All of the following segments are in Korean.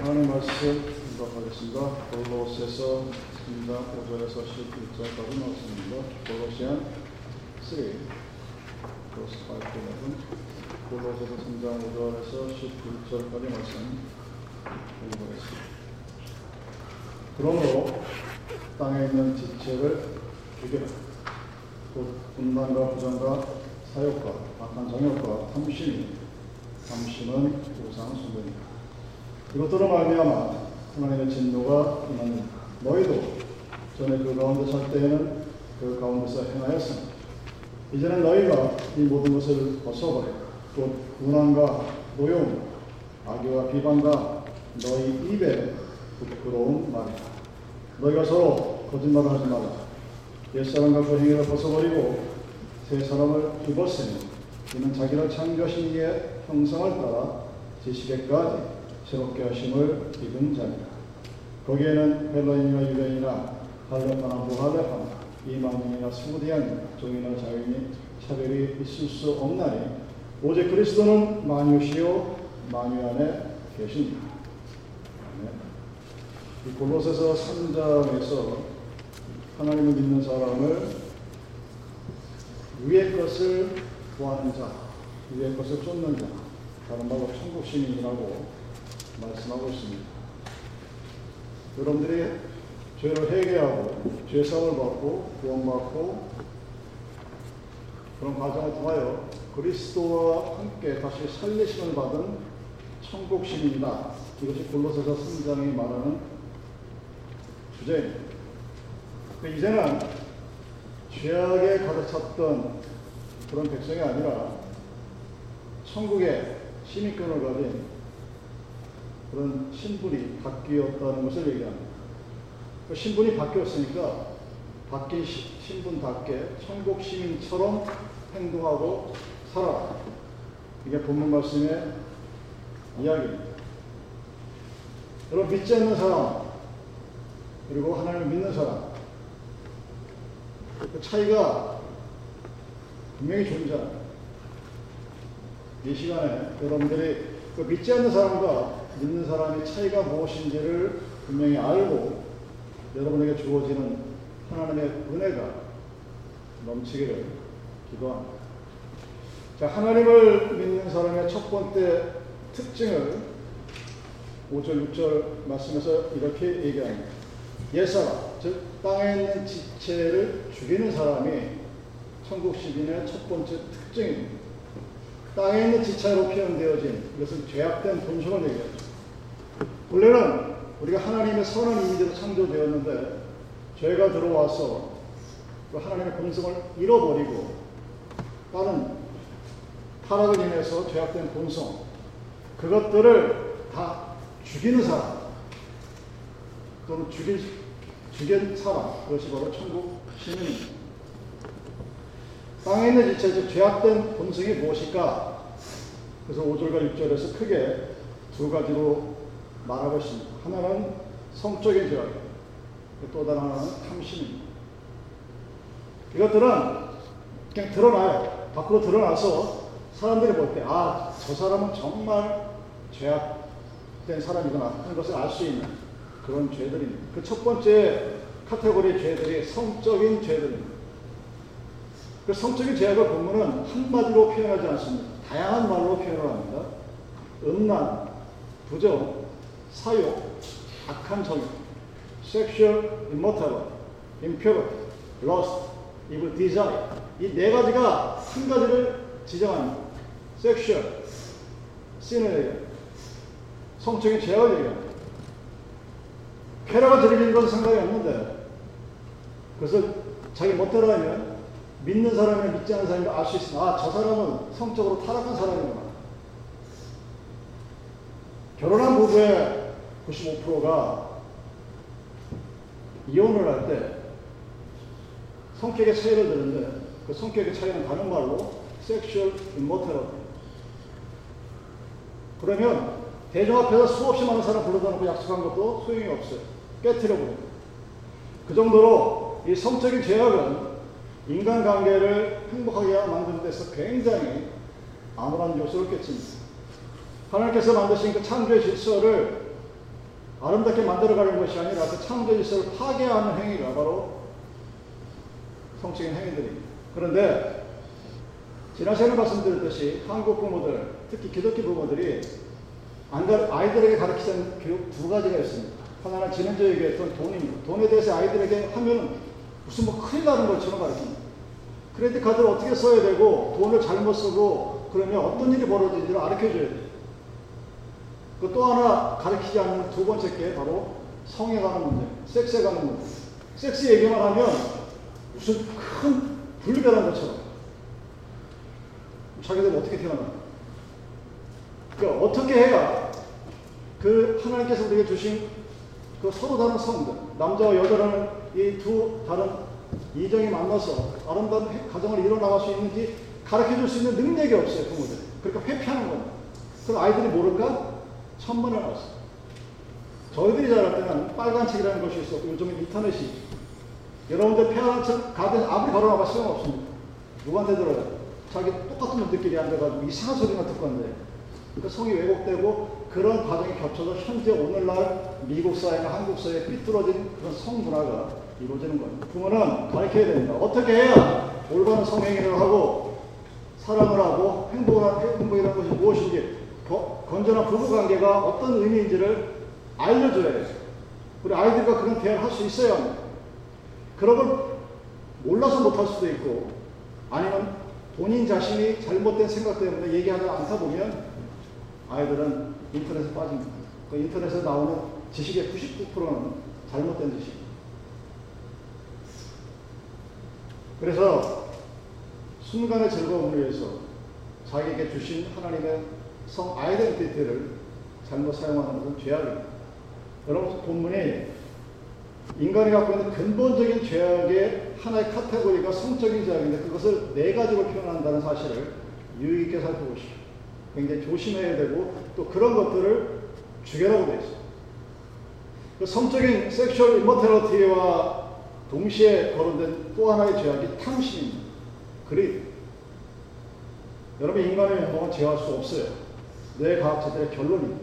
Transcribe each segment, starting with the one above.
하나님 말씀 공부하겠습니다. 골로새서 3장 5절에서 11절까지 말씀입니다. 골로시안 3 verse 5 to 11 골로새서 3장 5절에서 11절까지 말씀 공부하겠습니다. 그러므로 땅에 있는 지체를 죽여라. 곧 분단과 부정과 사욕과 악한 정욕과 탐심이 탐심은 우상 숭배입니다. 이것들로 말미암아 하나님의 진노가 임하니 너희도 전에 그 가운데 살 때에는 그 가운데서 행하였으나 이제는 너희가 이 모든 것을 벗어버려 곧 분함과 노용 악의와 비방과 너희 입에 부끄러운 말이다 너희가 서로 거짓말을 하지 말라. 옛사람과 그 행위를 벗어버리고 새 사람을 입었으니 이는 자기를 창조하신 이의 형상을 따라 지식에까지 새롭게 하심을 입은 자니라. 거기에는 헬라인이나 유대인이나 할례파나 무할례파나 이방인이나 스무디안 종이나 자유인이 차별이 있을 수 없나니 오직 그리스도는 만유시요 만유 안에 계십니다. 이 골로새서 3장에서 하나님을 믿는 사람을 위의 것을 구하는 자, 위의 것을 쫓는 자, 다른 말로 천국 시민이라고 말씀하고 있습니다. 여러분들이 죄를 회개하고 죄성을 받고 구원받고 그런 과정을 통하여 그리스도와 함께 다시 살리심을 받은 천국 시민이다. 이것이 골로새서 3장이 말하는 주제입니다. 이제는 죄악에 가득 찼던 그런 백성이 아니라 천국의 시민권을 가진 그런 신분이 바뀌었다는 것을 얘기합니다. 그 신분이 바뀌었으니까 바뀐 신분답게 천국 시민처럼 행동하고 살아라. 이게 본문 말씀의 이야기입니다. 여러분 믿지 않는 사람 그리고 하나님을 믿는 사람 그 차이가 분명히 존재합니다. 이 시간에 여러분들이 그 믿지 않는 사람과 믿는 사람의 차이가 무엇인지를 분명히 알고 여러분에게 주어지는 하나님의 은혜가 넘치기를 기도합니다. 자, 하나님을 믿는 사람의 첫 번째 특징을 5절, 6절 말씀에서 이렇게 얘기합니다. 옛사람, 즉, 땅에 있는 지체를 죽이는 사람이 천국 시민의 첫 번째 특징입니다. 땅에 있는 지체로 표현되어진 이것은 죄악된 본성을 얘기하죠. 원래는 우리가 하나님의 선한 이미지로 창조되었는데 죄가 들어와서 그 하나님의 본성을 잃어버리고 다른 타락을 인해서 죄악된 본성 그것들을 다 죽이는 사람 또는 죽인, 죽인 사람 그것이 바로 천국 시민입니다. 땅에 있는 지체 즉 죄악된 본성이 무엇일까? 그래서 5절과 6절에서 크게 두 가지로 말하고 있습니다. 하나는 성적인 죄악이고 또 다른 하나는 탐심입니다. 이것들은 그냥 드러나요. 밖으로 드러나서 사람들이 볼 때, 아, 저 사람은 정말 죄악된 사람이구나 하는 것을 알 수 있는 그런 죄들입니다. 그 첫 번째 카테고리 죄들이 성적인 죄들입니다. 그 성적인 죄악을 본문은 한마디로 표현하지 않습니다. 다양한 말로 표현을 합니다. 음란, 부정, 사욕, 악한 정욕, sexual immortality, impurity, lust, evil desire 이 네 가지가 한 가지를 지정합니다. sexual, sin을 얘기합니다. 성적인 죄악을 얘기합니다. 쾌락을 즐기는 것은 상관이 없는데 그래서 자기 멋대로 하면 믿는 사람이 믿지 않는 사람이 알 수 있으나 아, 저 사람은 성적으로 타락한 사람이구나. 결혼한 부부의 95%가 이혼을 할 때 성격의 차이를 드는데 그 성격의 차이는 다른 말로 sexual immorality. 그러면 대중 앞에서 수없이 많은 사람 불러다 놓고 약속한 것도 소용이 없어요. 깨뜨려 버립니다. 그 정도로 이 성적인 죄악은 인간관계를 행복하게 만드는 데서 굉장히 암울한 요소를 끼칩니다. 하나님께서 만드신 그 창조의 질서를 아름답게 만들어가는 것이 아니라 그 창조 질서를 파괴하는 행위가 바로 성적인 행위들입니다. 그런데 지난 시간에 말씀드렸듯이 한국 부모들, 특히 기독교 부모들이 아이들에게 가르치는 교육 두 가지가 있습니다. 하나는 지난주에 얘기했던 돈입니다. 돈에 대해서 아이들에게 하면 무슨 뭐 큰일 나는 것처럼 가르칩니다. 크레딧 카드를 어떻게 써야 되고 돈을 잘못 쓰고 그러면 어떤 일이 벌어지는지를 가르쳐줘야 돼요. 그 또 하나 가르치지 않는 두 번째 게 바로 성에 관한 문제, 섹스에 관한 문제. 섹스 얘기만 하면 무슨 큰 불결한 것처럼 자기들 어떻게 태어나? 그러니까 어떻게 해야 그 하나님께서 우리에게 주신 그 서로 다른 성들, 남자와 여자라는 이 두 다른 이정이 만나서 아름다운 해- 가정을 이뤄나갈 수 있는지 가르쳐 줄 수 있는 능력이 없어요, 부모들. 그러니까 회피하는 겁니다. 그럼 아이들이 모를까? 천만에 나왔어. 저희들이 자랄 때는 빨간 책이라는 것이 있었고 요즘은 인터넷이. 여러분들 페어런 책 가든 아무리 걸어놔봐 소용없습니다. 누구한테 들어요? 자기 똑같은 놈들끼리 앉아가지고 이상한 소리만 듣고 한대. 그러니까 성이 왜곡되고 그런 과정이 겹쳐서 현재 오늘날 미국 사회나 한국 사회에 삐뚤어진 그런 성문화가 이루어지는 겁니다. 부모는 가르쳐야 됩니다. 어떻게 해야 올바른 성행위를 하고 사랑을 하고 행복을 하- 행복이라는 것이 무엇인지 거- 건전한 부부 관계가 어떤 의미인지를 알려줘야 돼요. 우리 아이들과 그런 대화를 할 수 있어야 합니다. 그런 걸 몰라서 못할 수도 있고 아니면 본인 자신이 잘못된 생각 때문에 얘기하지 않다 보면 아이들은 인터넷에 빠집니다. 그 인터넷에 나오는 지식의 99%는 잘못된 지식. 그래서 순간의 즐거움을 위해서 자기에게 주신 하나님의 성 아이덴티티를 잘못 사용하는 것은 죄악입니다. 여러분 본문이 인간이 갖고 있는 근본적인 죄악의 하나의 카테고리가 성적인 죄악인데 그것을 네 가지로 표현한다는 사실을 유의 깊게 살펴보십시오. 굉장히 조심해야 되고 또 그런 것들을 죽이라고 되어 있어요. 그 성적인 sexual immorality와 동시에 거론된 또 하나의 죄악이 탐심입니다. 그리 여러분 인간의 행복은 제어할 수 없어요. 뇌 과학자들의 결론입니다.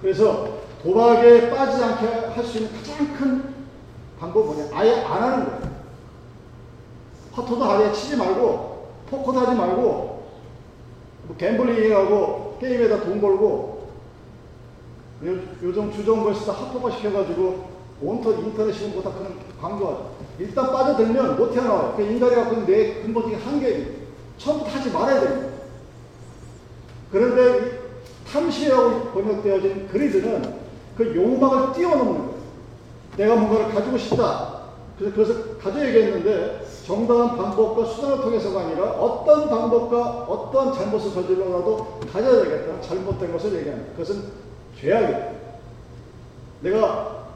그래서 도박에 빠지지 않게 할 수 있는 가장 큰 방법은? 아예 안 하는 거예요. 파토도 아예 치지 말고, 포커도 하지 말고, 뭐 갬블링하고 게임에다 돈 요, 요즘 주정부에서 다 합법화 시켜가지고 온터 인터넷 시험 보다 그런 광고하죠. 일단 빠져들면 못 튀어나와요. 그 인간이 갖고 있는 뇌 근본적인 한계입니다. 처음부터 하지 말아야 됩니다. 그런데 이 탐시라고 번역되어진 그리드는 그 욕망을 뛰어넘는 거예요. 내가 뭔가를 가지고 싶다. 그래서 그것을 가져야겠는데 정당한 방법과 수단을 통해서가 아니라 어떤 방법과 어떤 잘못을 저질러라도 가져야 되겠다. 잘못된 것을 얘기합니다. 그것은 죄악이에요. 내가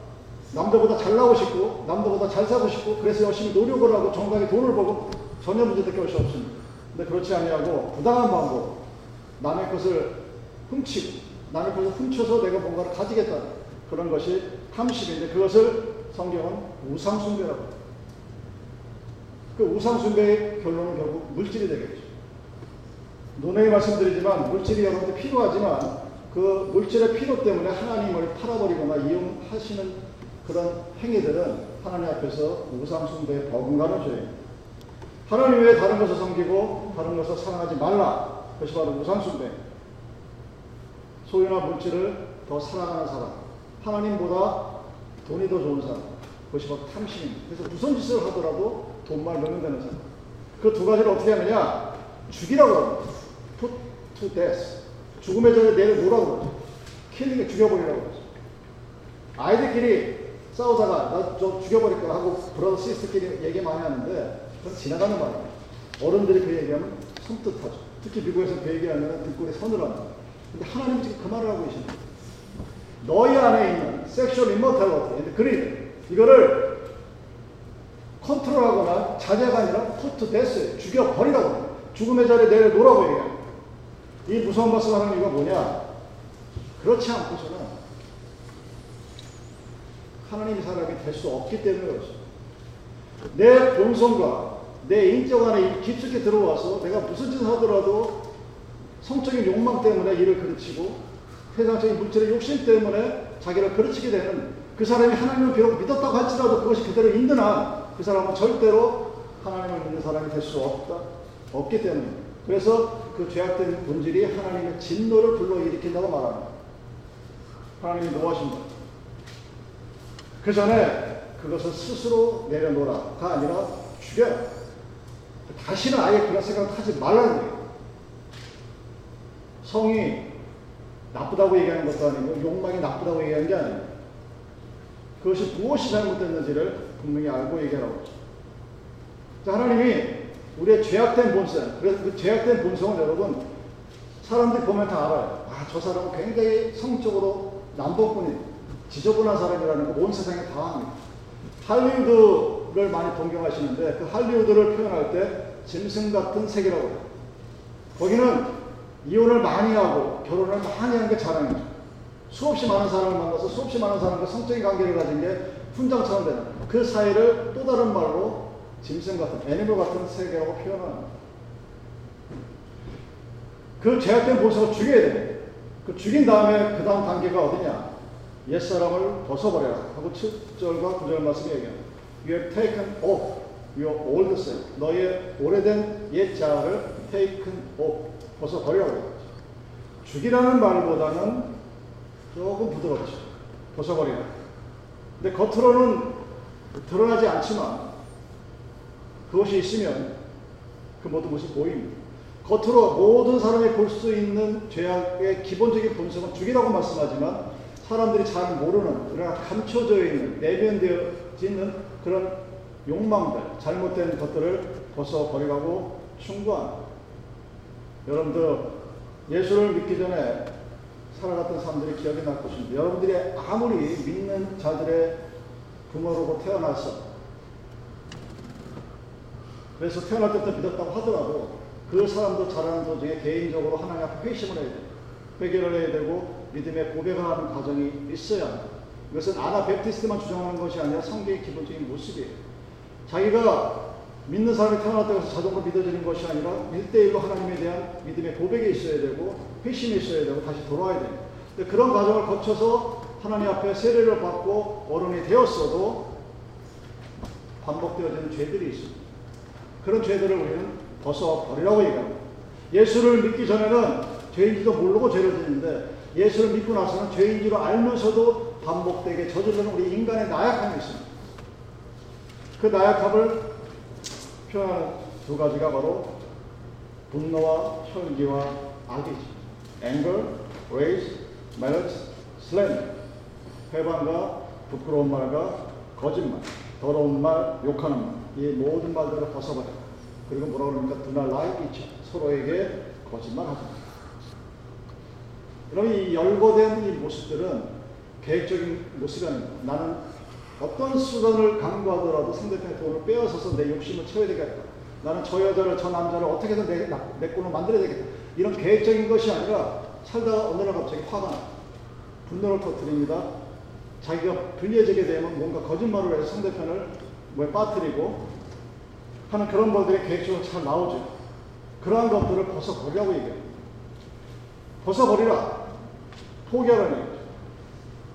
남들보다 잘 나오고 싶고 남들보다 잘 사고 싶고 그래서 열심히 노력을 하고 정당히 돈을 벌고 전혀 문제될 것이 없습니다. 근데 그렇지 아니하고 부당한 방법 남의 것을 훔치고 남의 것을 훔쳐서 내가 뭔가를 가지겠다 그런 것이 탐심인데 그것을 성경은 우상숭배라고 합니다. 그 우상숭배의 결론은 결국 물질이 되겠죠. 논외에 말씀드리지만 물질이 여러분들 필요하지만 그 물질의 필요 때문에 하나님을 팔아버리거나 이용하시는 그런 행위들은 하나님 앞에서 우상숭배에 버금가는 죄입니다. 하나님 외에 다른 것을 섬기고 다른 것을 사랑하지 말라. 그것이 바로 우상숭배. 소유나 물질을 더 사랑하는 사람. 하나님보다 돈이 더 좋은 사람. 그것이 바로 탐심입니다. 그래서 무슨 짓을 하더라도 돈만 되는 사람. 그 두 가지를 어떻게 하느냐? 죽이라고 합니다. put to death. 죽음의 전에 내려놓으라고 그러죠. 킬링에 죽여버리라고 그러죠. 아이들끼리 싸우다가 나 저 죽여버릴 거야 하고 브라더 시스터끼리 얘기 많이 하는데 그건 지나가는 말이에요. 어른들이 그 얘기하면 섬뜩하죠. 특히 미국에서 그 얘기하면 등골이 서늘합니다. 하나님 지금 그 말을 하고 계십니다. 너희 안에 있는 sexual immorality, 그리 이거를 컨트롤하거나 자제가 아니라 put to death 죽여버리라고 합니다. 죽음의 자리에 내려놓으라고 얘기합니다. 이 무서운 말씀을 하는 이유가 뭐냐? 그렇지 않고서는 하나님의 사람이 될 수 없기 때문에 그렇습니다. 내 본성과 내 인격 안에 깊숙이 들어와서 내가 무슨 짓을 하더라도 성적인 욕망 때문에 이를 그르치고 세상적인 물질의 욕심 때문에 자기를 그르치게 되는 그 사람이 하나님을 비록 믿었다고 할지라도 그것이 그대로 있는 한 그 사람은 절대로 하나님을 믿는 사람이 될 수 없다. 없기 때문에. 그래서 그 죄악된 본질이 하나님의 진노를 불러일으킨다고 말합니다. 하나님이 노하십니다. 그 전에 그것을 스스로 내려놓으라가 아니라 죽여라. 다시는 아예 그런 생각을 하지 말라는 거예요. 성이 나쁘다고 얘기하는 것도 아니고 욕망이 나쁘다고 얘기하는 게 아니에요. 그것이 무엇이 잘못됐는지를 분명히 알고 얘기하라고. 자, 하나님이 우리의 죄악된 본성, 그래서 그 죄악된 본성은 여러분, 사람들이 보면 다 알아요. 아, 저 사람은 굉장히 성적으로 남봉꾼이 지저분한 사람이라는 거 온 세상에 다 압니다. 할리우드를 많이 동경하시는데 그 할리우드를 표현할 때 짐승 같은 세계라고 해요. 거기는 이혼을 많이 하고 결혼을 많이 하는 게 자랑이죠. 수없이 많은 사람을 만나서 수없이 많은 사람과 성적인 관계를 가진 게 훈장처럼 되는 그 사이를 또 다른 말로 짐승 같은 애니멀 같은 세계라고 표현합니다. 그 제약된 본성을 죽여야 돼. 그 죽인 다음에 그 다음 단계가 어디냐? 옛사람을 벗어버려라 하고 7절과 9절 말씀에 얘기합니다. You have taken off your old self. 너의 오래된 옛 자아를 taken off. 했죠. 죽이라는 말보다는 조금 부드럽죠. 벗어버리라. 근데 겉으로는 드러나지 않지만 그것이 있으면 그 모든 것이 보입니다. 겉으로 모든 사람이 볼 수 있는 죄악의 기본적인 본성은 죽이라고 말씀하지만 사람들이 잘 모르는 그러나 감춰져 있는 내면되어 있는 그런 욕망들, 잘못된 것들을 벗어버리라고 충고합니다. 여러분들 예수를 믿기 전에 살아갔던 사람들이 기억이 날 것입니다. 여러분들이 아무리 믿는 자들의 부모로고 태어나서 그래서 태어날 때부터 믿었다고 하더라도 그 사람도 자라는 도중에 개인적으로 하나님 앞에 회심을 해야 돼요. 회개를 해야 되고 믿음의 고백하는 과정이 있어야 합니다. 이것은 아나베프티스트만 주장하는 것이 아니라 성경의 기본적인 모습이에요. 자기가 믿는 사람이 태어났다고 해서 자동으로 믿어지는 것이 아니라 1대1로 하나님에 대한 믿음의 고백이 있어야 되고 회심이 있어야 되고 다시 돌아와야 돼요. 근데 그런 과정을 거쳐서 하나님 앞에 세례를 받고 어른이 되었어도 반복되어지는 죄들이 있습니다. 그런 죄들을 우리는 벗어버리라고 얘기합니다. 예수를 믿기 전에는 죄인지도 모르고 죄를 짓는데 예수를 믿고 나서는 죄인 줄 알면서도 반복되게 저지르는 우리 인간의 나약함이 있습니다. 그 나약함을 표현하는 두 가지가 바로 분노와 혈기와 악이지. anger, rage, malice, slander. 회방과 부끄러운 말과 거짓말, 더러운 말, 욕하는 말. 이 모든 말들을 벗어버려. 그리고 뭐라 그럽니까? Lie each other. 서로에게 거짓말하지 마. 여러분 이 열거된 이 모습들은 계획적인 모습이 아닙니다. 나는 어떤 수단을 강구하더라도 상대편의 돈을 빼앗아서 내 욕심을 채워야 되겠다. 나는 저 여자를 저 남자를 어떻게든 내, 내 꼴로 만들어야 되겠다. 이런 계획적인 것이 아니라 살다가 어느 날 갑자기 화가 나. 분노를 터뜨립니다. 자기가 불리해지게 되면 뭔가 거짓말을 해서 상대편을 뭐에 빠뜨리고 하는 그런 것들이 계획적으로 잘 나오죠. 그러한 것들을 벗어버리라고 얘기해요. 벗어버리라. 포기하라는 얘기죠.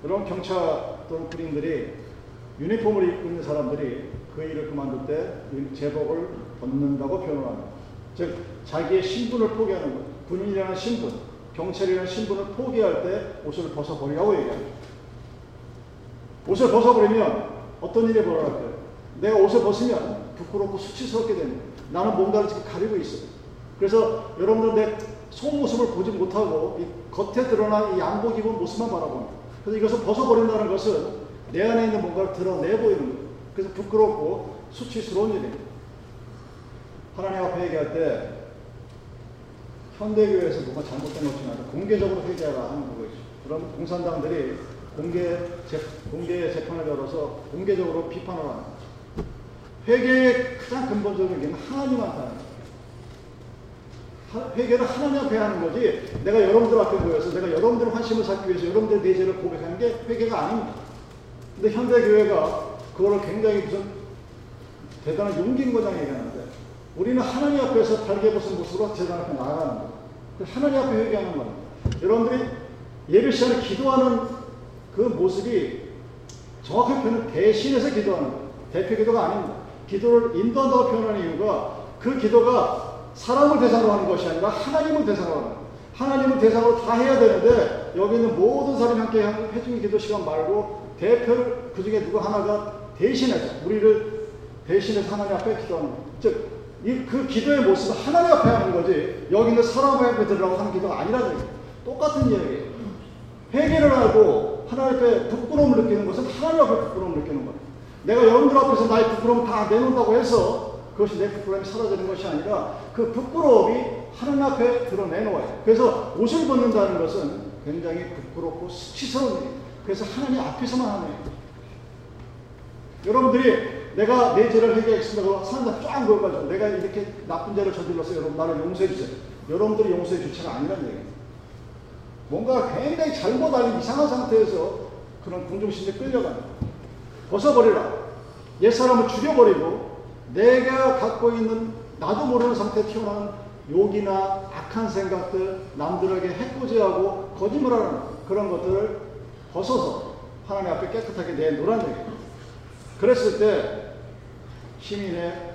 여러분 경찰 또는 군인들이 유니폼을 입고 있는 사람들이 그 일을 그만둘 때 제복을 벗는다고 표현을 합니다. 즉 자기의 신분을 포기하는 거예요. 군인이라는 신분, 경찰이라는 신분을 포기할 때 옷을 벗어버리라고 얘기합니다. 옷을 벗어버리면 어떤 일이 벌어날까요? 내가 옷을 벗으면 부끄럽고 수치스럽게 됩니다. 나는 뭔가를 지금 가리고 있어요. 그래서 여러분들 내 속모습을 보지 못하고 이 겉에 드러난 이 양복 입은 모습만 바라봅니다. 그래서 이것을 벗어버린다는 것은 내 안에 있는 뭔가를 드러내 보이는 거예요. 그래서 부끄럽고 수치스러운 일입니다. 하나님 앞에 얘기할 때 현대교회에서 뭔가 잘못된 것이 아니라 공개적으로 회개하라 하는 거죠. 그럼 공산당들이 공개 재, 공개 재판을 열어서 공개적으로 비판을 하는 거죠. 회개의 가장 근본적인 게 하나님한테 하는 거예요. 회개를 하나님 앞에 하는 거지 내가 여러분들 앞에 모여서 내가 여러분들의 환심을 쌓기 위해서 여러분들의 내재를 고백하는 게 회개가 아닙니다. 근데 현대 교회가 그거를 굉장히 무슨 대단한 용기인 거장 얘기하는데 우리는 하나님 앞에서 달개 벗은 모습으로 재단 앞에 나아가는 거예요. 하나님 앞에 회개하는 겁니다. 여러분들이 예배 시간에 기도하는 그 모습이 정확한 표현은 대신해서 기도하는 거예요. 대표 기도가 아닙니다. 기도를 인도한다고 표현하는 이유가 그 기도가 사람을 대상으로 하는 것이 아니라 하나님을 대상으로 하는 거예요. 하나님을 대상으로 다 해야 되는데 여기 있는 모든 사람이 함께 해주는 기도 시간 말고 대표를 그 중에 누구 하나가 대신해서 우리를 대신해서 하나님 앞에 기도하는 거예요. 즉, 이, 그 기도의 모습은 하나님 앞에 하는 거지 여기 있는 사람 앞에 들으라고 하는 기도가 아니라는 얘기예요. 똑같은 이야기예요. 회개를 하고 하나님 앞에 부끄러움을 느끼는 것은 하나님 앞에 부끄러움을 느끼는 거예요. 내가 여러분들 앞에서 나의 부끄러움을 다 내놓는다고 해서 그것이 내 부끄러움이 사라지는 것이 아니라 그 부끄러움이 하나님 앞에 드러내놓아요. 그래서 옷을 벗는다는 것은 굉장히 부끄럽고 수치스러운 일이에요. 그래서 하나님 앞에서만 거예요. 여러분들이 내가 내 죄를. 그러고 사람들 쫙 모여가지고 내가 이렇게 나쁜 죄를 저질러서 여러분 나를 용서해 주세요. 여러분들이 용서해 주체가 아니라는 얘기예요. 뭔가 굉장히 잘못 알린 이상한 상태에서 그런 궁중심에 끌려가는 벗어버리라. 옛사람을 죽여버리고 내가 갖고 있는 나도 모르는 상태에 튀어나온 욕이나 악한 생각들, 남들에게 해코지하고 거짓말하는 그런 것들을 벗어서 하나님 앞에 깨끗하게 내놓으라는. 그랬을 때 시민의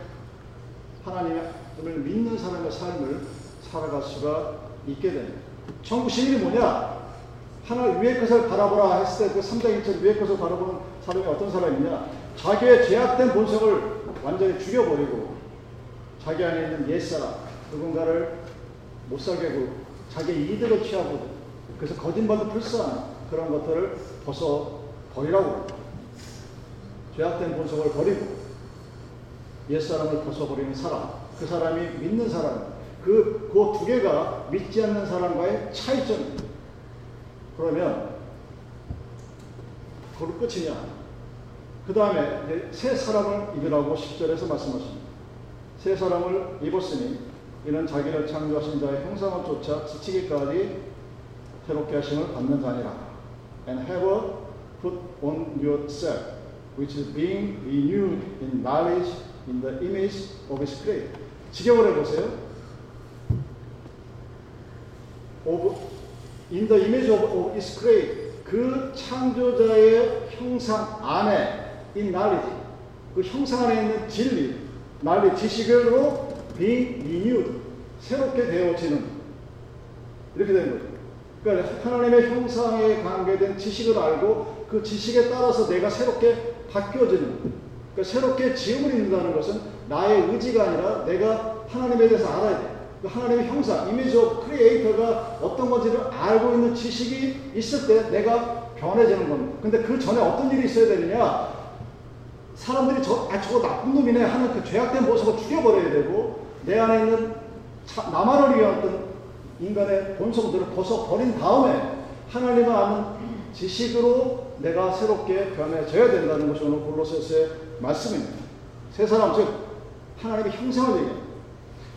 하나님을 믿는 사람의 삶을 살아갈 수가 있게 됩니다. 천국 시민이 뭐냐? 하나 위의 것을 바라보라 했을 때 그 3장 1절 위의 것을 바라보는 사람이 어떤 사람이냐? 자기의 죄악된 본성을 완전히 죽여버리고 자기 안에 있는 옛사람, 누군가를 못 살게 하고 자기의 이득을 취하고 그래서 거짓말도 불쌍한 그런 것들을 벗어 버리라고. 죄악된 본성을 버리고 옛사람을 벗어버리는 사람, 그 사람이 믿는 사람, 그, 그 두 개가 믿지 않는 사람과의 차이점입니다. 그러면, 그걸 끝이냐? 그 다음에 새 사람을 입으라고 10절에서 말씀하십니다. 새 사람을 입었으니 이는 자기를 창조하신 자의 형상을 쫓아 지치기까지 새롭게 하심을 받는 자니라. And have put on yourself, which is being renewed in knowledge in the image of his creator. 직역을 해보세요. of in the image of, of his creator. 그 창조자의 형상 안에 in knowledge. 그 형상 안에 있는 진리, knowledge, 지식으로 being renewed. 새롭게 되어지는. 이렇게 되는 거죠. 그러니까 하나님의 형상에 관계된 지식을 알고 그 지식에 따라서 내가 새롭게 바뀌어지는. 그러니까 새롭게 지음을 입는다는 것은 나의 의지가 아니라 내가 하나님에 대해서 알아야 돼. 그 하나님의 형상, image of creator가 어떤 건지를 알고 있는 지식이 있을 때 내가 변해지는 겁니다. 근데 그 전에 어떤 일이 있어야 되느냐? 사람들이 저, 아, 저거 나쁜 놈이네 하는 그 죄악된 모습을 죽여버려야 되고, 내 안에 있는 차, 나만을 위한 어떤 인간의 본성들을 벗어버린 다음에 하나님을 아는 지식으로 내가 새롭게 변해져야 된다는 것이 오늘 골로새서의 말씀입니다. 새 사람, 즉, 하나님의 형상을 얘기합니다.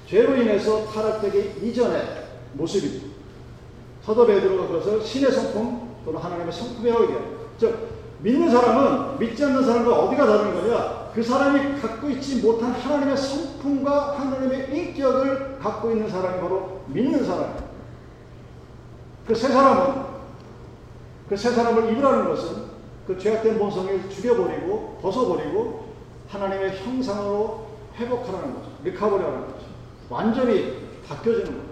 죄로 인해서 타락되기 이전의 모습입니다. 사도 베드로가 그것을 신의 성품 또는 하나님의 성품이라고 얘기해요. 즉 믿는 사람은 믿지 않는 사람과 어디가 다른 거냐? 그 사람이 갖고 있지 못한 하나님의 성품과 하나님의 인격을 갖고 있는 사람이 바로 믿는 사람이에요. 그 세 사람은 그 세 사람을 입으라는 것은 그 죄악된 본성을 죽여버리고 벗어버리고 하나님의 형상으로 회복하라는 거죠. 리카버리하는 거죠. 완전히 바뀌어지는 거예요.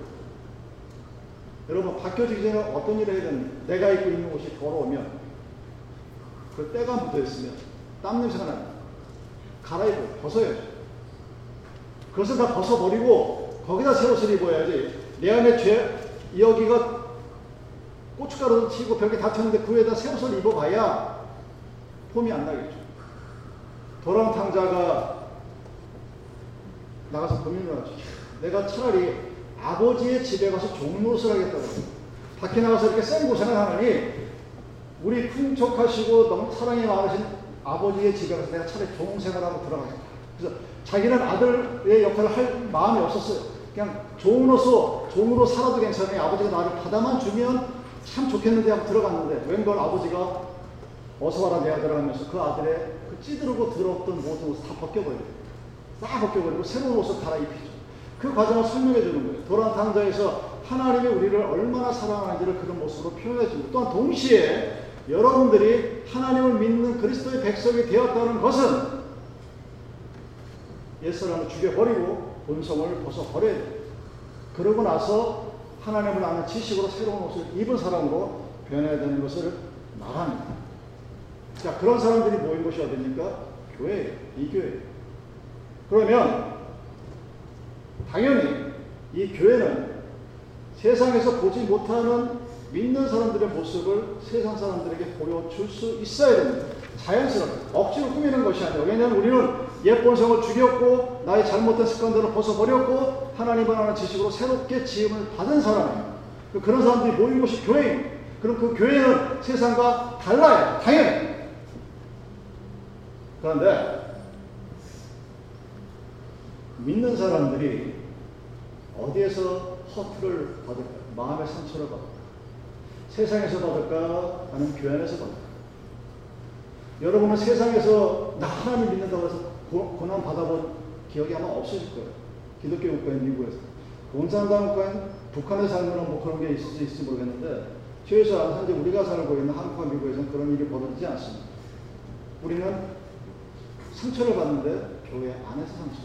여러분, 바뀌어지기 전에 어떤 일을 해야 되는지, 내가 입고 있는 옷이 더러우면, 그 때가 묻어 있으면, 땀 냄새가 납니다. 갈아입고, 벗어야죠. 그것을 다 벗어버리고, 거기다 새 옷을 입어야지, 내 안에 죄, 여기가 고춧가루 치고 벽에 닫혔는데 그 위에다 새 옷을 입어봐야 폼이 안 나겠죠. 도랑 탕자가 나가서 고민을 하죠. 내가 차라리 아버지의 집에 가서 종로릇을 하겠다고. 밖에 나가서 이렇게 센 고생을 하느니 우리 풍족하시고 너무 사랑이 많으신 아버지의 집에 가서 내가 차라리 종생활하고 들어가겠다. 그래서 자기는 아들의 역할을 할 마음이 없었어요. 그냥 좋은 옷으로 종으로 살아도 괜찮아요. 아버지가 나를 받아만 주면 참 좋겠는데 하고 들어갔는데 웬걸 아버지가 어서 와라 내 아들 하면서 그 아들의 그 찌들고 들었던 모든 옷을 다 벗겨버려요. 싹 벗겨버리고 새로운 옷을 갈아입히죠. 그 과정을 설명해 주는 거예요. 도란 탕자에서 하나님이 우리를 얼마나 사랑하는지를 그런 모습으로 표현해 주고 또한 동시에 여러분들이 하나님을 믿는 그리스도의 백성이 되었다는 것은 옛사람을 죽여버리고 본성을 벗어버려야 돼. 그러고 나서 하나님을 아는 지식으로 새로운 옷을 입은 사람으로 변해야 되는 것을 말합니다. 자, 그런 사람들이 모인 곳이 어디입니까? 교회, 이 교회. 그러면 당연히 이 교회는 세상에서 보지 못하는 믿는 사람들의 모습을 세상 사람들에게 보여줄 수 있어야 됩니다. 자연스럽게 억지로 꾸미는 것이 아니라 왜냐하면 우리는 옛 본성을 죽였고 나의 잘못된 습관들을 벗어버렸고 하나님을 아는 지식으로 새롭게 지음을 받은 사람이에요. 그런 사람들이 모인 곳이 교회입니다. 그럼 그 교회는 세상과 달라요. 당연히. 그런데 믿는 사람들이 어디에서 허투를 받을까? 마음의 상처를 받을까? 세상에서 받을까? 아니면 교회 안에서 받을까? 여러분은 세상에서 나 하나님 믿는다고 해서 고, 난 받아본 기억이 아마 없으실 거예요. 기독교 국가인 미국에서. 공산당 국가인 북한에 살면 뭐 그런 게 있을 수 있을지 모르겠는데 최소한 현재 우리가 살고 있는 한국과 미국에서는 그런 일이 벌어지지 않습니다. 우리는 상처를 받는데 교회 안에서 상처.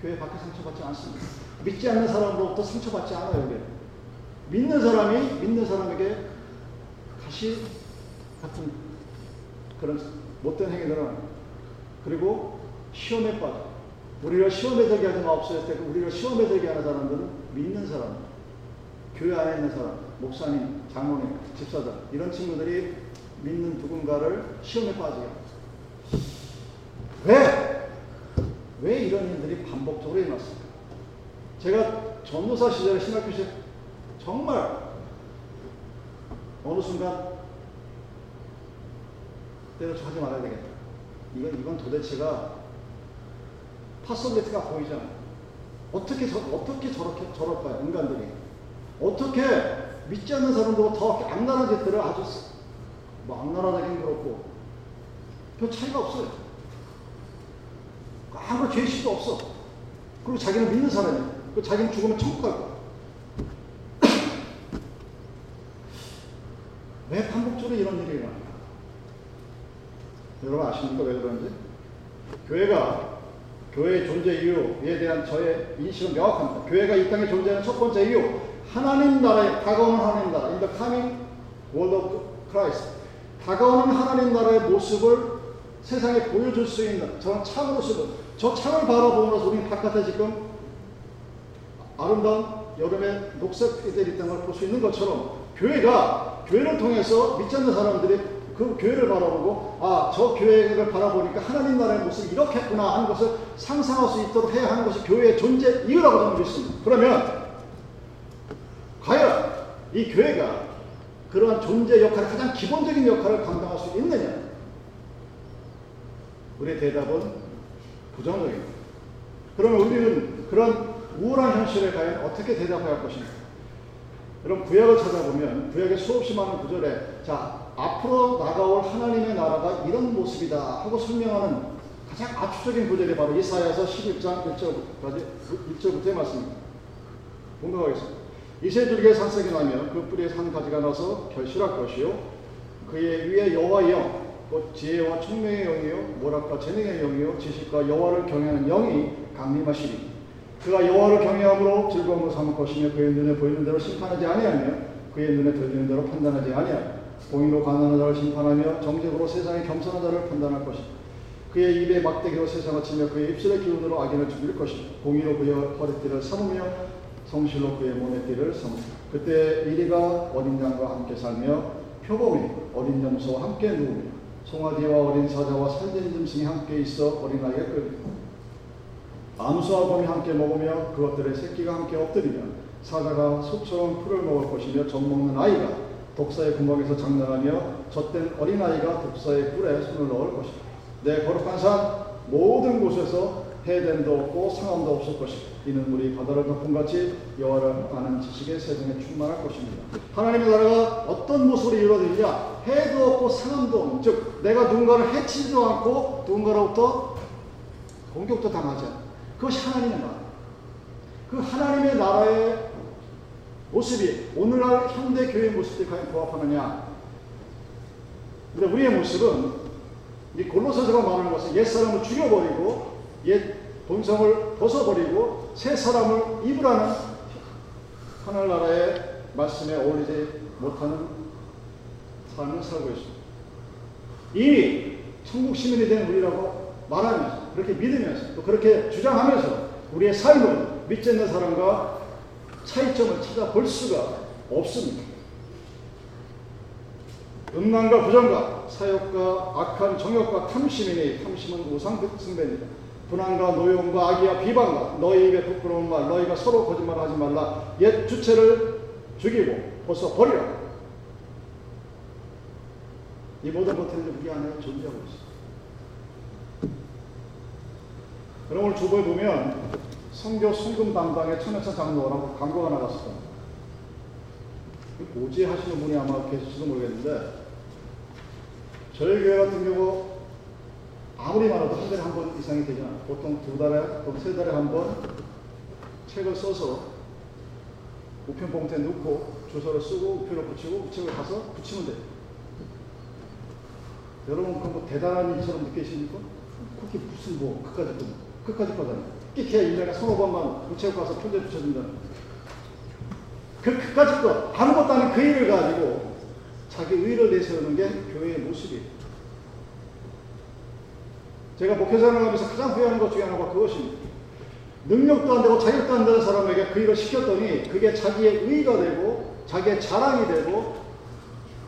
교회 밖에 상처받지 않습니다. 믿지 않는 사람으로부터 상처받지 않아요, 여기. 믿는 사람이 믿는 사람에게 가시 같은 그런 못된 행위들은 그리고 시험에 빠져. 우리를 시험에 들게 하지 마옵소서 때 우리를 시험에 들게 하는 사람들은 믿는 사람, 교회 안에 있는 사람, 목사님, 장로님, 집사들 이런 친구들이 믿는 누군가를 시험에 빠지게. 왜? 왜 이런 일들이 반복적으로 일어났습니까? 제가 전도사 시절에 신학교 시 정말 어느 순간 때려쳐 하지 말아야 되겠다. 이건, 이건 도대체가 파솔리티가 보이잖아요. 어떻게, 저, 어떻게 저렇게, 저럴까요? 인간들이. 어떻게 믿지 않는 사람들과 더 악랄한 짓들을 아주 뭐 악랄하다긴 그렇고 별 차이가 없어요. 아무 죄의식도 없어. 그리고 자기는 믿는 사람이야. 그 자기는 죽으면 천국 갈 거야. 왜 반복적으로 이런 일이 일어날까? 여러분 아십니까? 왜 그러는지? 교회가 교회의 존재 이유에 대한 저의 인식은 명확합니다. 교회가 이 땅에 존재하는 첫 번째 이유, 하나님 나라의 다가오는 하나님 나라, in the coming world of Christ. 다가오는 하나님 나라의 모습을 세상에 보여줄 수 있는 저런 참 모습을, 저 창을 바라보면서 우리는 바깥에 지금 아름다운 여름의 녹색들이 있다는 걸 볼 수 있는 것처럼 교회가 교회를 통해서 믿지 않는 사람들이 그 교회를 바라보고 아 저 교회를 바라보니까 하나님 나라의 모습이 이렇겠구나 하는 것을 상상할 수 있도록 해야 하는 것이 교회의 존재 이유라고 저는 믿습니다. 그러면 과연 이 교회가 그러한 존재 역할 가장 기본적인 역할을 감당할 수 있느냐? 우리의 대답은 부정적입니다. 그러면 우리는 그런 우울한 현실에 과연 어떻게 대답해야 할 것인가? 여러분 구약을 찾아보면 구약의 수없이 많은 구절에 자 앞으로 나가올 하나님의 나라가 이런 모습이다 하고 설명하는 가장 압축적인 구절이 바로 이사야서 11장 1절까지 1절부터의 말씀입니다. 공독하겠습니다. 이세 줄기의 산색이 나며 그 뿌리에 산 가지가 나서 결실할 것이요 그의 위에 여호와의 영, 곧 지혜와 총명의 영이요 모락과 재능의 영이요 지식과 여호와를 경외하는 영이 강림하시리 그가 여호와를 경외함으로 즐거움을 삼을 것이며 그의 눈에 보이는 대로 심판하지 아니하며 그의 눈에 들리는 대로 판단하지 아니하며 공의로 가난한 자를 심판하며 정직으로 세상의 겸손한 자를 판단할 것이다. 그의 입에 막대기로 세상을 치며 그의 입술의 기운으로 악인을 죽일 것이다. 공의로 그의 허리띠를 삼으며 성실로 그의 몸의 띠를 삼으다. 그때 이리가 어린 양과 함께 살며 표범이 어린 염소와 함께 누우며 송아지와 어린 사자와 살된 짐승이 함께 있어 어린아이가 끌리고 암수와 곰이 함께 먹으며 그것들의 새끼가 함께 엎드리며 사자가 소처럼 풀을 먹을 것이며 젖 먹는 아이가 독사의 구멍에서 장난하며 젖된 어린아이가 독사의 꿀에 손을 넣을 것이다. 내 거룩한 산 모든 곳에서 해됨도 없고 상함도 없을 것이다. 이는 우리 바다를 덮음같이 여호와를 아는 지식의 세상에 충만할 것입니다. 하나님의 나라가 어떤 모습으로 이루어지느냐? 해도 없고 상함도 없는 즉 내가 누군가를 해치지도 않고 누군가로부터 공격도 당하지 않는 그것이 하나님의 나라. 그 하나님의 나라의 모습이 오늘날 현대 교회 모습에 과연 부합하느냐? 근데 우리의 모습은 이 골로새서가 말하는 것은 옛 사람을 죽여버리고 옛 본성을 벗어버리고 새 사람을 입으라는 하늘나라의 말씀에 어울리지 못하는 삶을 살고 있습니다. 이미 천국 시민이 된 우리라고 말하면서 그렇게 믿으면서 또 그렇게 주장하면서 우리의 삶을 믿지 않는 사람과 차이점을 찾아볼 수가 없습니다. 음란과 부정과 사욕과 악한 정욕과 탐심이니 탐심은 우상 승배입니다. 분한과 노용과 악의와 비방과 너희 입에 부끄러운 말 너희가 서로 거짓말하지 말라 옛 주체를 죽이고 벗어 버리라 이 모든 것들이 우리 안에 존재하고 있습니다. 그럼 오늘 주보에 보면 성교 송금 담당의 천혜차 장로라고 광고가 겁니다. 고지 하시는 분이 아마 계실지도 모르겠는데 저희 교회 같은 경우 아무리 많아도 한 달에 한 번 이상이 되지 않아요. 보통 두 달에 또는 세 달에 한 번 책을 써서 우편 봉투에 넣고 주소를 쓰고 우표를 붙이고 우측을 가서 붙이면 돼요. 여러분 그뭐 대단한 일처럼 느끼십니까? 그게 무슨 뭐 그까지 거 그까지 거잖아요. 끼케야 1년에 서너 번만 우체국 가서 편지 붙여준다는 그 그까지 거 아무것도 아닌 그 일을 가지고 자기 의를 내세우는 게 교회의 모습이에요. 제가 목회자를 하면서 가장 후회하는 것 중에 하나가 그것입니다. 능력도 안 되고 자격도 안 되는 사람에게 그 일을 시켰더니 그게 자기의 의가 되고 자기의 자랑이 되고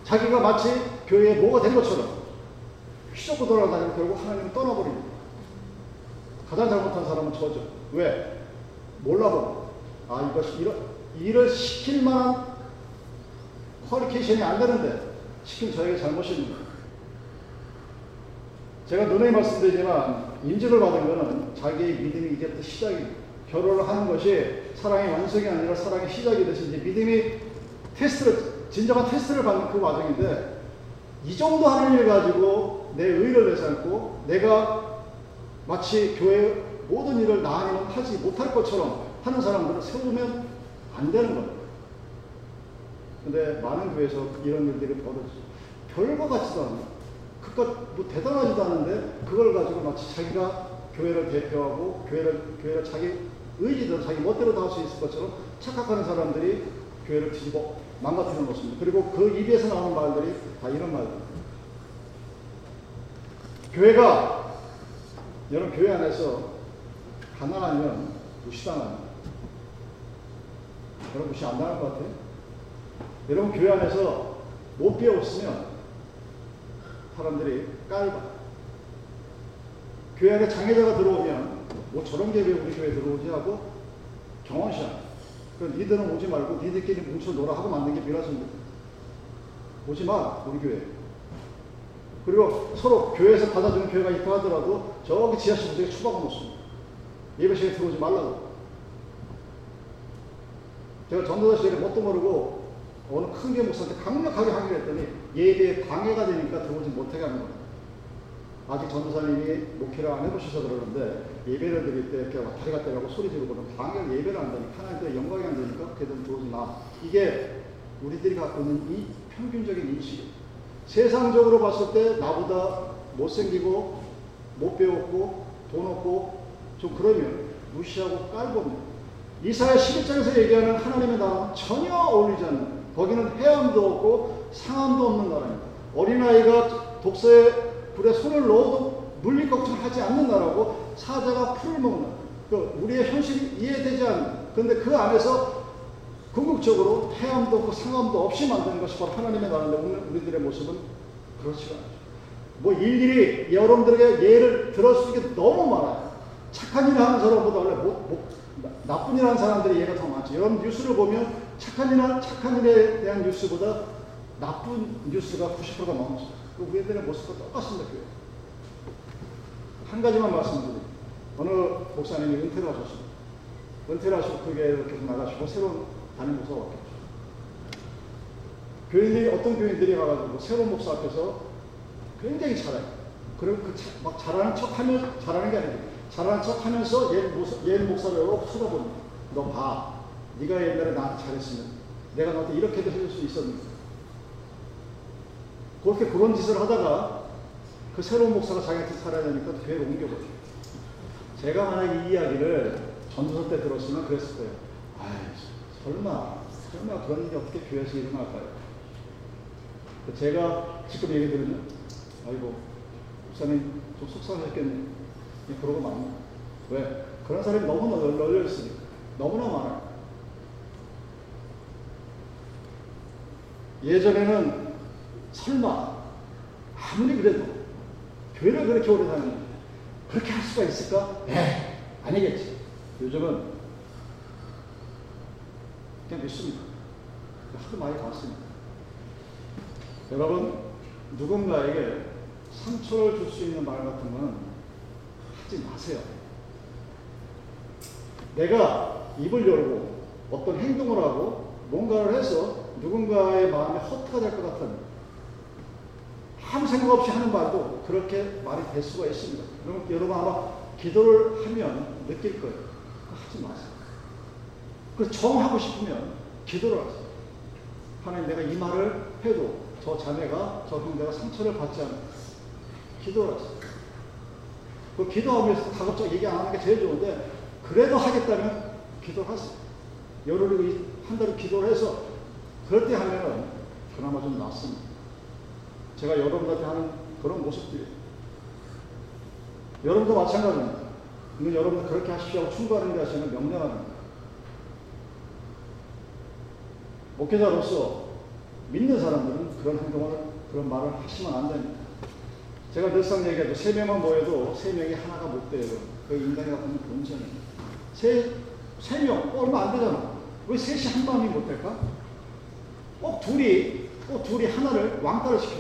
자기가 마치 교회에 뭐가 된 것처럼 휘젓고 돌아다니고 결국 하나님을 떠나버립니다. 가장 잘못한 사람은 저죠. 왜? 몰라버려. 아, 이것이 이런, 일을 시킬 만한 퀄리케이션이 안 되는데 시킨 저에게 잘못입니다. 제가 누누이 말씀드리지만 인지를 받은 것은 자기의 믿음이 이제부터 시작입니다. 결혼을 하는 것이 사랑의 완성이 아니라 사랑의 시작이 되신 이제 믿음이 테스트를 진정한 테스트를 받는 그 과정인데 이 정도 하는 일 가지고 내 의를 내세우고 내가 마치 교회 모든 일을 나 아니면 하지 못할 것처럼 하는 사람들을 세우면 안 되는 겁니다. 근데 많은 교회에서 이런 일들이 벌어지죠. 별거 같지도 않아요. 그것 뭐 대단하지도 않은데 그걸 가지고 마치 자기가 교회를 대표하고 교회를 교회를 자기 의지대로 자기 멋대로 다 할 수 있을 것처럼 착각하는 사람들이 교회를 뒤집어 망가뜨려 놓습니다. 그리고 그 입에서 나오는 말들이 다 이런 말입니다. 교회가 여러분 교회 안에서 가난하면 무시당합니다. 여러분 무시 안 당할 것 같아요? 여러분 교회 안에서 못 배웠으면 사람들이 깔봐. 교회 안에 장애자가 들어오면 뭐 저런 게 왜 우리 교회에 들어오지 하고 경험시합. 그럼 니들은 오지 말고 니들끼리 뭉쳐 놀아 하고 만든 게 비라십니다. 오지 마 우리 교회. 그리고 서로 교회에서 받아주는 교회가 있다 하더라도 저기 지하실 무대에 추박을 놓습니다. 예배 시간에 들어오지 말라고. 제가 전도사 시절에 뭣도 모르고 어느 큰 교회 목사한테 강력하게 항의를 했더니 예배에 방해가 되니까 들어오지 못하게 하는 거예요. 아직 전도사님이 목회를 안 해보셔서 그러는데 예배를 드릴 때 이렇게 다리가 때라고 소리 지르고 방해를 예배를 한다니까 하나님께 영광이 안 되니까 걔들 들어오지 마. 이게 우리들이 갖고 있는 이 평균적인 인식. 세상적으로 봤을 때 나보다 못생기고 못 배웠고 돈 없고 좀 그러면 무시하고 깔봅니다. 이사야 11장에서 얘기하는 하나님의 나라는 전혀 어울리지 않는 거기는 해암도 없고 상암도 없는 나라입니다. 어린아이가 독서에 불에 손을 넣어도 물릴 걱정하지 않는 나라고 사자가 풀을 먹는 그 우리의 현실이 이해되지 않는 그런데 그 안에서 궁극적으로 해암도 없고 상암도 없이 만드는 것이 바로 하나님의 나라인데 오늘 우리들의 모습은 그렇지 않죠. 뭐 일일이 여러분들에게 예를 들어주기 너무 많아요. 착한 일을 하는 사람보다 원래 뭐, 뭐, 나쁜 일 하는 사람들이 예가 더 많죠. 여러분 뉴스를 보면 착한 일, 착한 일에 대한 뉴스보다 나쁜 뉴스가 90%가 넘었어요. 그 우리들의 모습과 똑같습니다. 교회. 한 가지만 말씀드립니다. 어느 목사님이 은퇴를 하셨습니다. 은퇴를 하시고 그 교회를 계속 나가시고 새로운 목사가 왔겠죠. 교인들이 어떤 교인들이 와가지고 새로운 목사 앞에서 굉장히 잘해요. 그리고 그막 잘하는 척 하면 잘하는 게 아니고 잘하는 척 하면서 옛 목사, 옛 목사를 쳐다보는 너 봐. 네가 옛날에 나한테 잘했으면 내가 너한테 이렇게도 해줄 수 있었는데. 그렇게 그런 짓을 하다가 그 새로운 목사가 자기한테 살아야 되니까 교회를 옮겨버려. 제가 만약 이 이야기를 전도서 때 들었으면 그랬을 거예요. 아 설마, 설마 그런 일이 어떻게 교회에서 일어날까요? 제가 지금 얘기 들으면, 아이고, 목사님 좀 속상하셨겠네. 그러고 맙니다. 왜? 그런 사람이 너무나 널려 있으니까. 너무나 많아요. 예전에는 설마 아무리 그래도 교회를 그렇게 오래 다니는 그렇게 할 수가 있을까? 에 아니겠지. 요즘은 그냥 믿습니다. 하도 많이 봤습니다. 여러분 누군가에게 상처를 줄 수 있는 말 같은 거는 하지 마세요. 내가 입을 열고 어떤 행동을 하고 뭔가를 해서 누군가의 마음에 허투가 될 것 같은 아무 생각 없이 하는 말도 그렇게 말이 될 수가 있습니다. 여러분 아마 기도를 하면 느낄 거예요. 하지 마세요. 그 정하고 싶으면 기도를 하세요. 하나님 내가 이 말을 해도 저 자매가 저 형제가 상처를 받지 않아 기도를 하세요. 그 기도하면서 가급적 얘기 안 하는 게 제일 좋은데 그래도 하겠다면 기도를 하세요. 열흘 한 달을 기도를 해서 그럴 때 하면은 그나마 좀 낫습니다. 제가 여러분한테 하는 그런 모습들이에요. 여러분도 마찬가지입니다. 이건 여러분 그렇게 하십시오 하고 충고하는 게 아니라 명령하는 거예요. 목회자로서 믿는 사람들은 그런 행동을, 그런 말을 하시면 안 됩니다. 제가 늘상 얘기하죠. 세 명만 모여도 세 명이 하나가 못 돼요. 그 인간이 갖고 있는 본성이에요. 세, 세 명, 얼마 안 되잖아. 왜 셋이 한 마음이 못 될까? 꼭 둘이, 꼭 둘이 하나를 왕따를 시켜.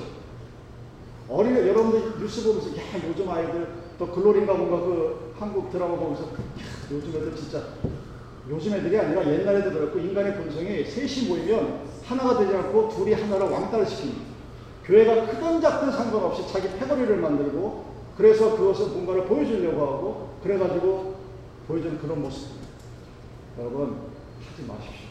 어린애, 여러분들 뉴스 보면서, 야, 요즘 아이들, 또 글로리인가 뭔가 그 한국 드라마 보면서, 야, 요즘 애들 진짜, 요즘 애들이 아니라 옛날 애들 들었고, 인간의 본성이 셋이 모이면 하나가 되지 않고 둘이 하나를 왕따를 시킵니다. 교회가 크든 작든 상관없이 자기 패거리를 만들고, 그래서 그것을 뭔가를 보여주려고 하고, 그래가지고 보여주는 그런 모습. 여러분, 하지 마십시오.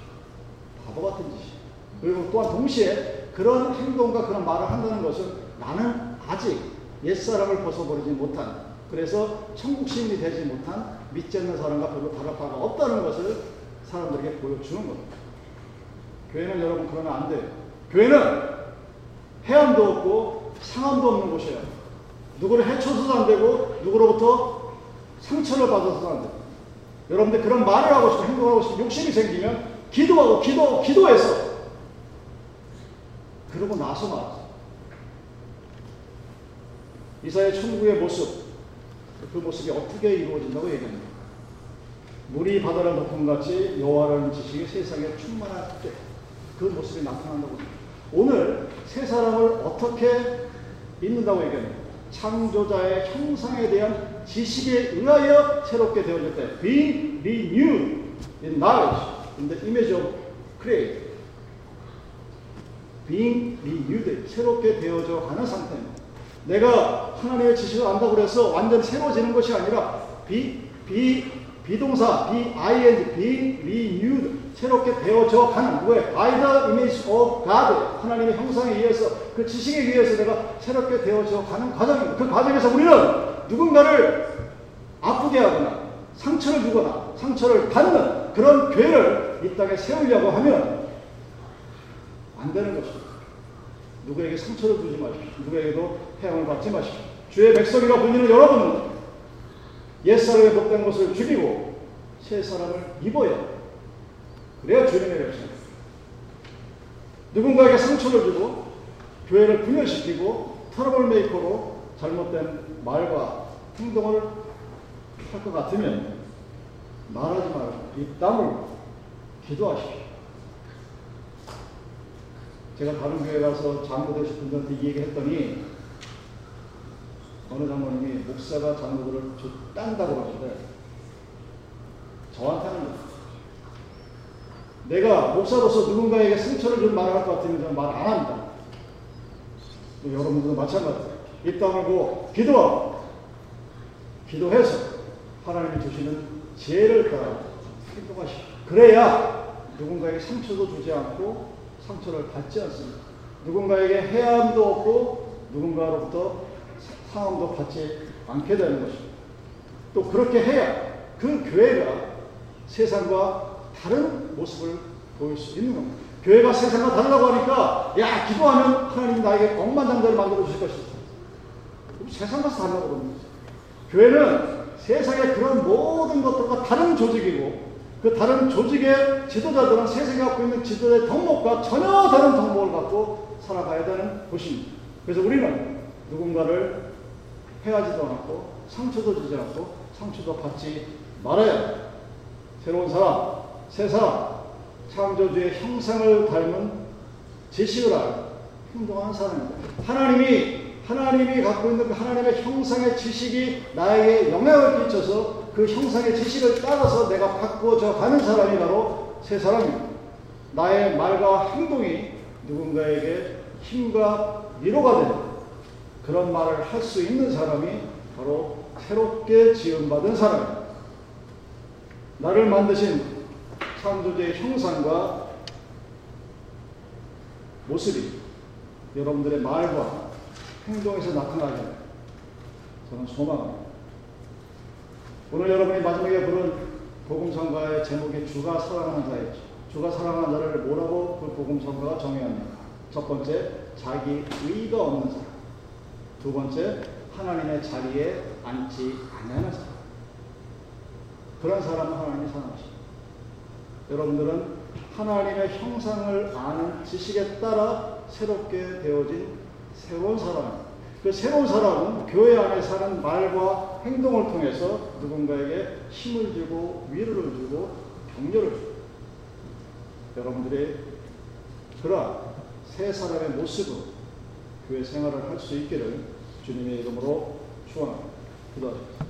바보 같은 짓이에요. 그리고 또한 동시에 그런 행동과 그런 말을 한다는 것은 나는 아직 옛사람을 벗어버리지 못한 그래서 천국 시민이 되지 못한 믿지 않는 사람과 별로 다를 바가 없다는 것을 사람들에게 보여주는 겁니다. 교회는 여러분 그러면 안 돼요. 교회는 해함도 없고 상함도 없는 곳이에요. 누구를 해쳐서도 안 되고 누구로부터 상처를 받아서도 안 돼요. 여러분들 그런 말을 하고 싶고 행동을 하고 싶고 욕심이 생기면 기도하고 기도, 기도해서 그러고 나서 말하세요. 이사의 천국의 모습, 그 모습이 어떻게 이루어진다고 얘기합니다. 물이 바다를 덮음같이 여호와라는 지식이 세상에 충만할 때 그 모습이 나타난다고 합니다. 오늘 세 사람을 어떻게 믿는다고 얘기합니다. 창조자의 형상에 대한 지식에 의하여 새롭게 때 being renewed in knowledge in the image of creator being renewed 새롭게 되어져 가는 상태입니다. 내가 하나님의 지식을 안다고 해서 완전 새로워지는 것이 아니라 비, 비, 비동사, be, renewed 새롭게 되어져 가는 왜? by the image of God 하나님의 형상에 의해서 그 지식에 의해서 내가 새롭게 되어져 가는 과정입니다. 그 과정에서 우리는 누군가를 아프게 하거나 상처를 주거나 상처를 받는 그런 죄를 이 땅에 세우려고 하면 안 되는 것입니다. 누구에게 상처를 주지 마십시오. 누구에게도 해함을 받지 마십시오. 주의 백성이라 불리는 여러분은 옛사람의 못된 것을 죽이고 새 사람을 입어야 그래야 주님의 백성. 누군가에게 상처를 주고 교회를 분열시키고 트러블 메이커로 잘못된 말과 행동을 할 것 같으면 말하지 말고 입 다물고 기도하십시오. 제가 다른 교회 가서 장로 되신 분들한테 이 얘기를 했더니 어느 장로님이 목사가 장로들을 딴다고 하는데 저한테 하는 거예요. 내가 목사로서 누군가에게 상처를 준 말을 할것 같으면 저는 말 안 합니다. 여러분들도 마찬가지예요. 입 다물고 기도하고 기도해서 하나님이 주시는 지혜를 따라 행동하시오. 그래야 누군가에게 상처도 주지 않고 상처를 받지 않습니다. 누군가에게 해함도 없고 누군가로부터 상함도 받지 않게 되는 것입니다. 또 그렇게 해야 그 교회가 세상과 다른 모습을 보일 수 있는 겁니다. 교회가 세상과 다르다고 하니까 야 기도하면 하나님 나에게 억만장자를 만들어 주실 것이다. 그럼 세상 가서 달라고 그러는 거죠. 교회는 세상의 그런 모든 것들과 다른 조직이고 그 다른 조직의 지도자들은 세상에 갖고 있는 지도자의 덕목과 전혀 다른 덕목을 갖고 살아가야 되는 곳입니다. 그래서 우리는 누군가를 해하지도 않고 상처도 주지 않고 상처도 받지 말아야. 새로운 사람, 새 사람, 창조주의 형상을 닮은 지식을 알고 행동하는 사람입니다. 하나님이 하나님이 갖고 있는 그 하나님의 형상의 지식이 나에게 영향을 끼쳐서 그 형상의 지식을 따라서 내가 바꿔져 가는 사람이 바로 새 사람입니다. 나의 말과 행동이 누군가에게 힘과 위로가 되는 그런 말을 할 수 있는 사람이 바로 새롭게 지음받은 사람입니다. 나를 만드신 창조주의 형상과 모습이 여러분들의 말과 행동에서 나타나게 저는 소망합니다. 오늘 여러분이 마지막에 부른 복음성가의 제목이 주가 사랑하는 자였죠. 주가 사랑하는 자를 뭐라고 그 복음성가가 정의합니까? 첫 번째, 자기 의가 없는 사람. 두 번째, 하나님의 자리에 앉지 않는 사람. 그런 사람은 하나님이 사랑하십니다. 여러분들은 하나님의 형상을 아는 지식에 따라 새롭게 되어진 새로운 사람입니다. 그 새로운 사람은 교회 안에 사는 말과 행동을 통해서 누군가에게 힘을 주고 위로를 주고 격려를 주고 여러분들의 그러한 새 사람의 모습으로 교회 생활을 할 수 있기를 주님의 이름으로 축원합니다. 기도하십시오.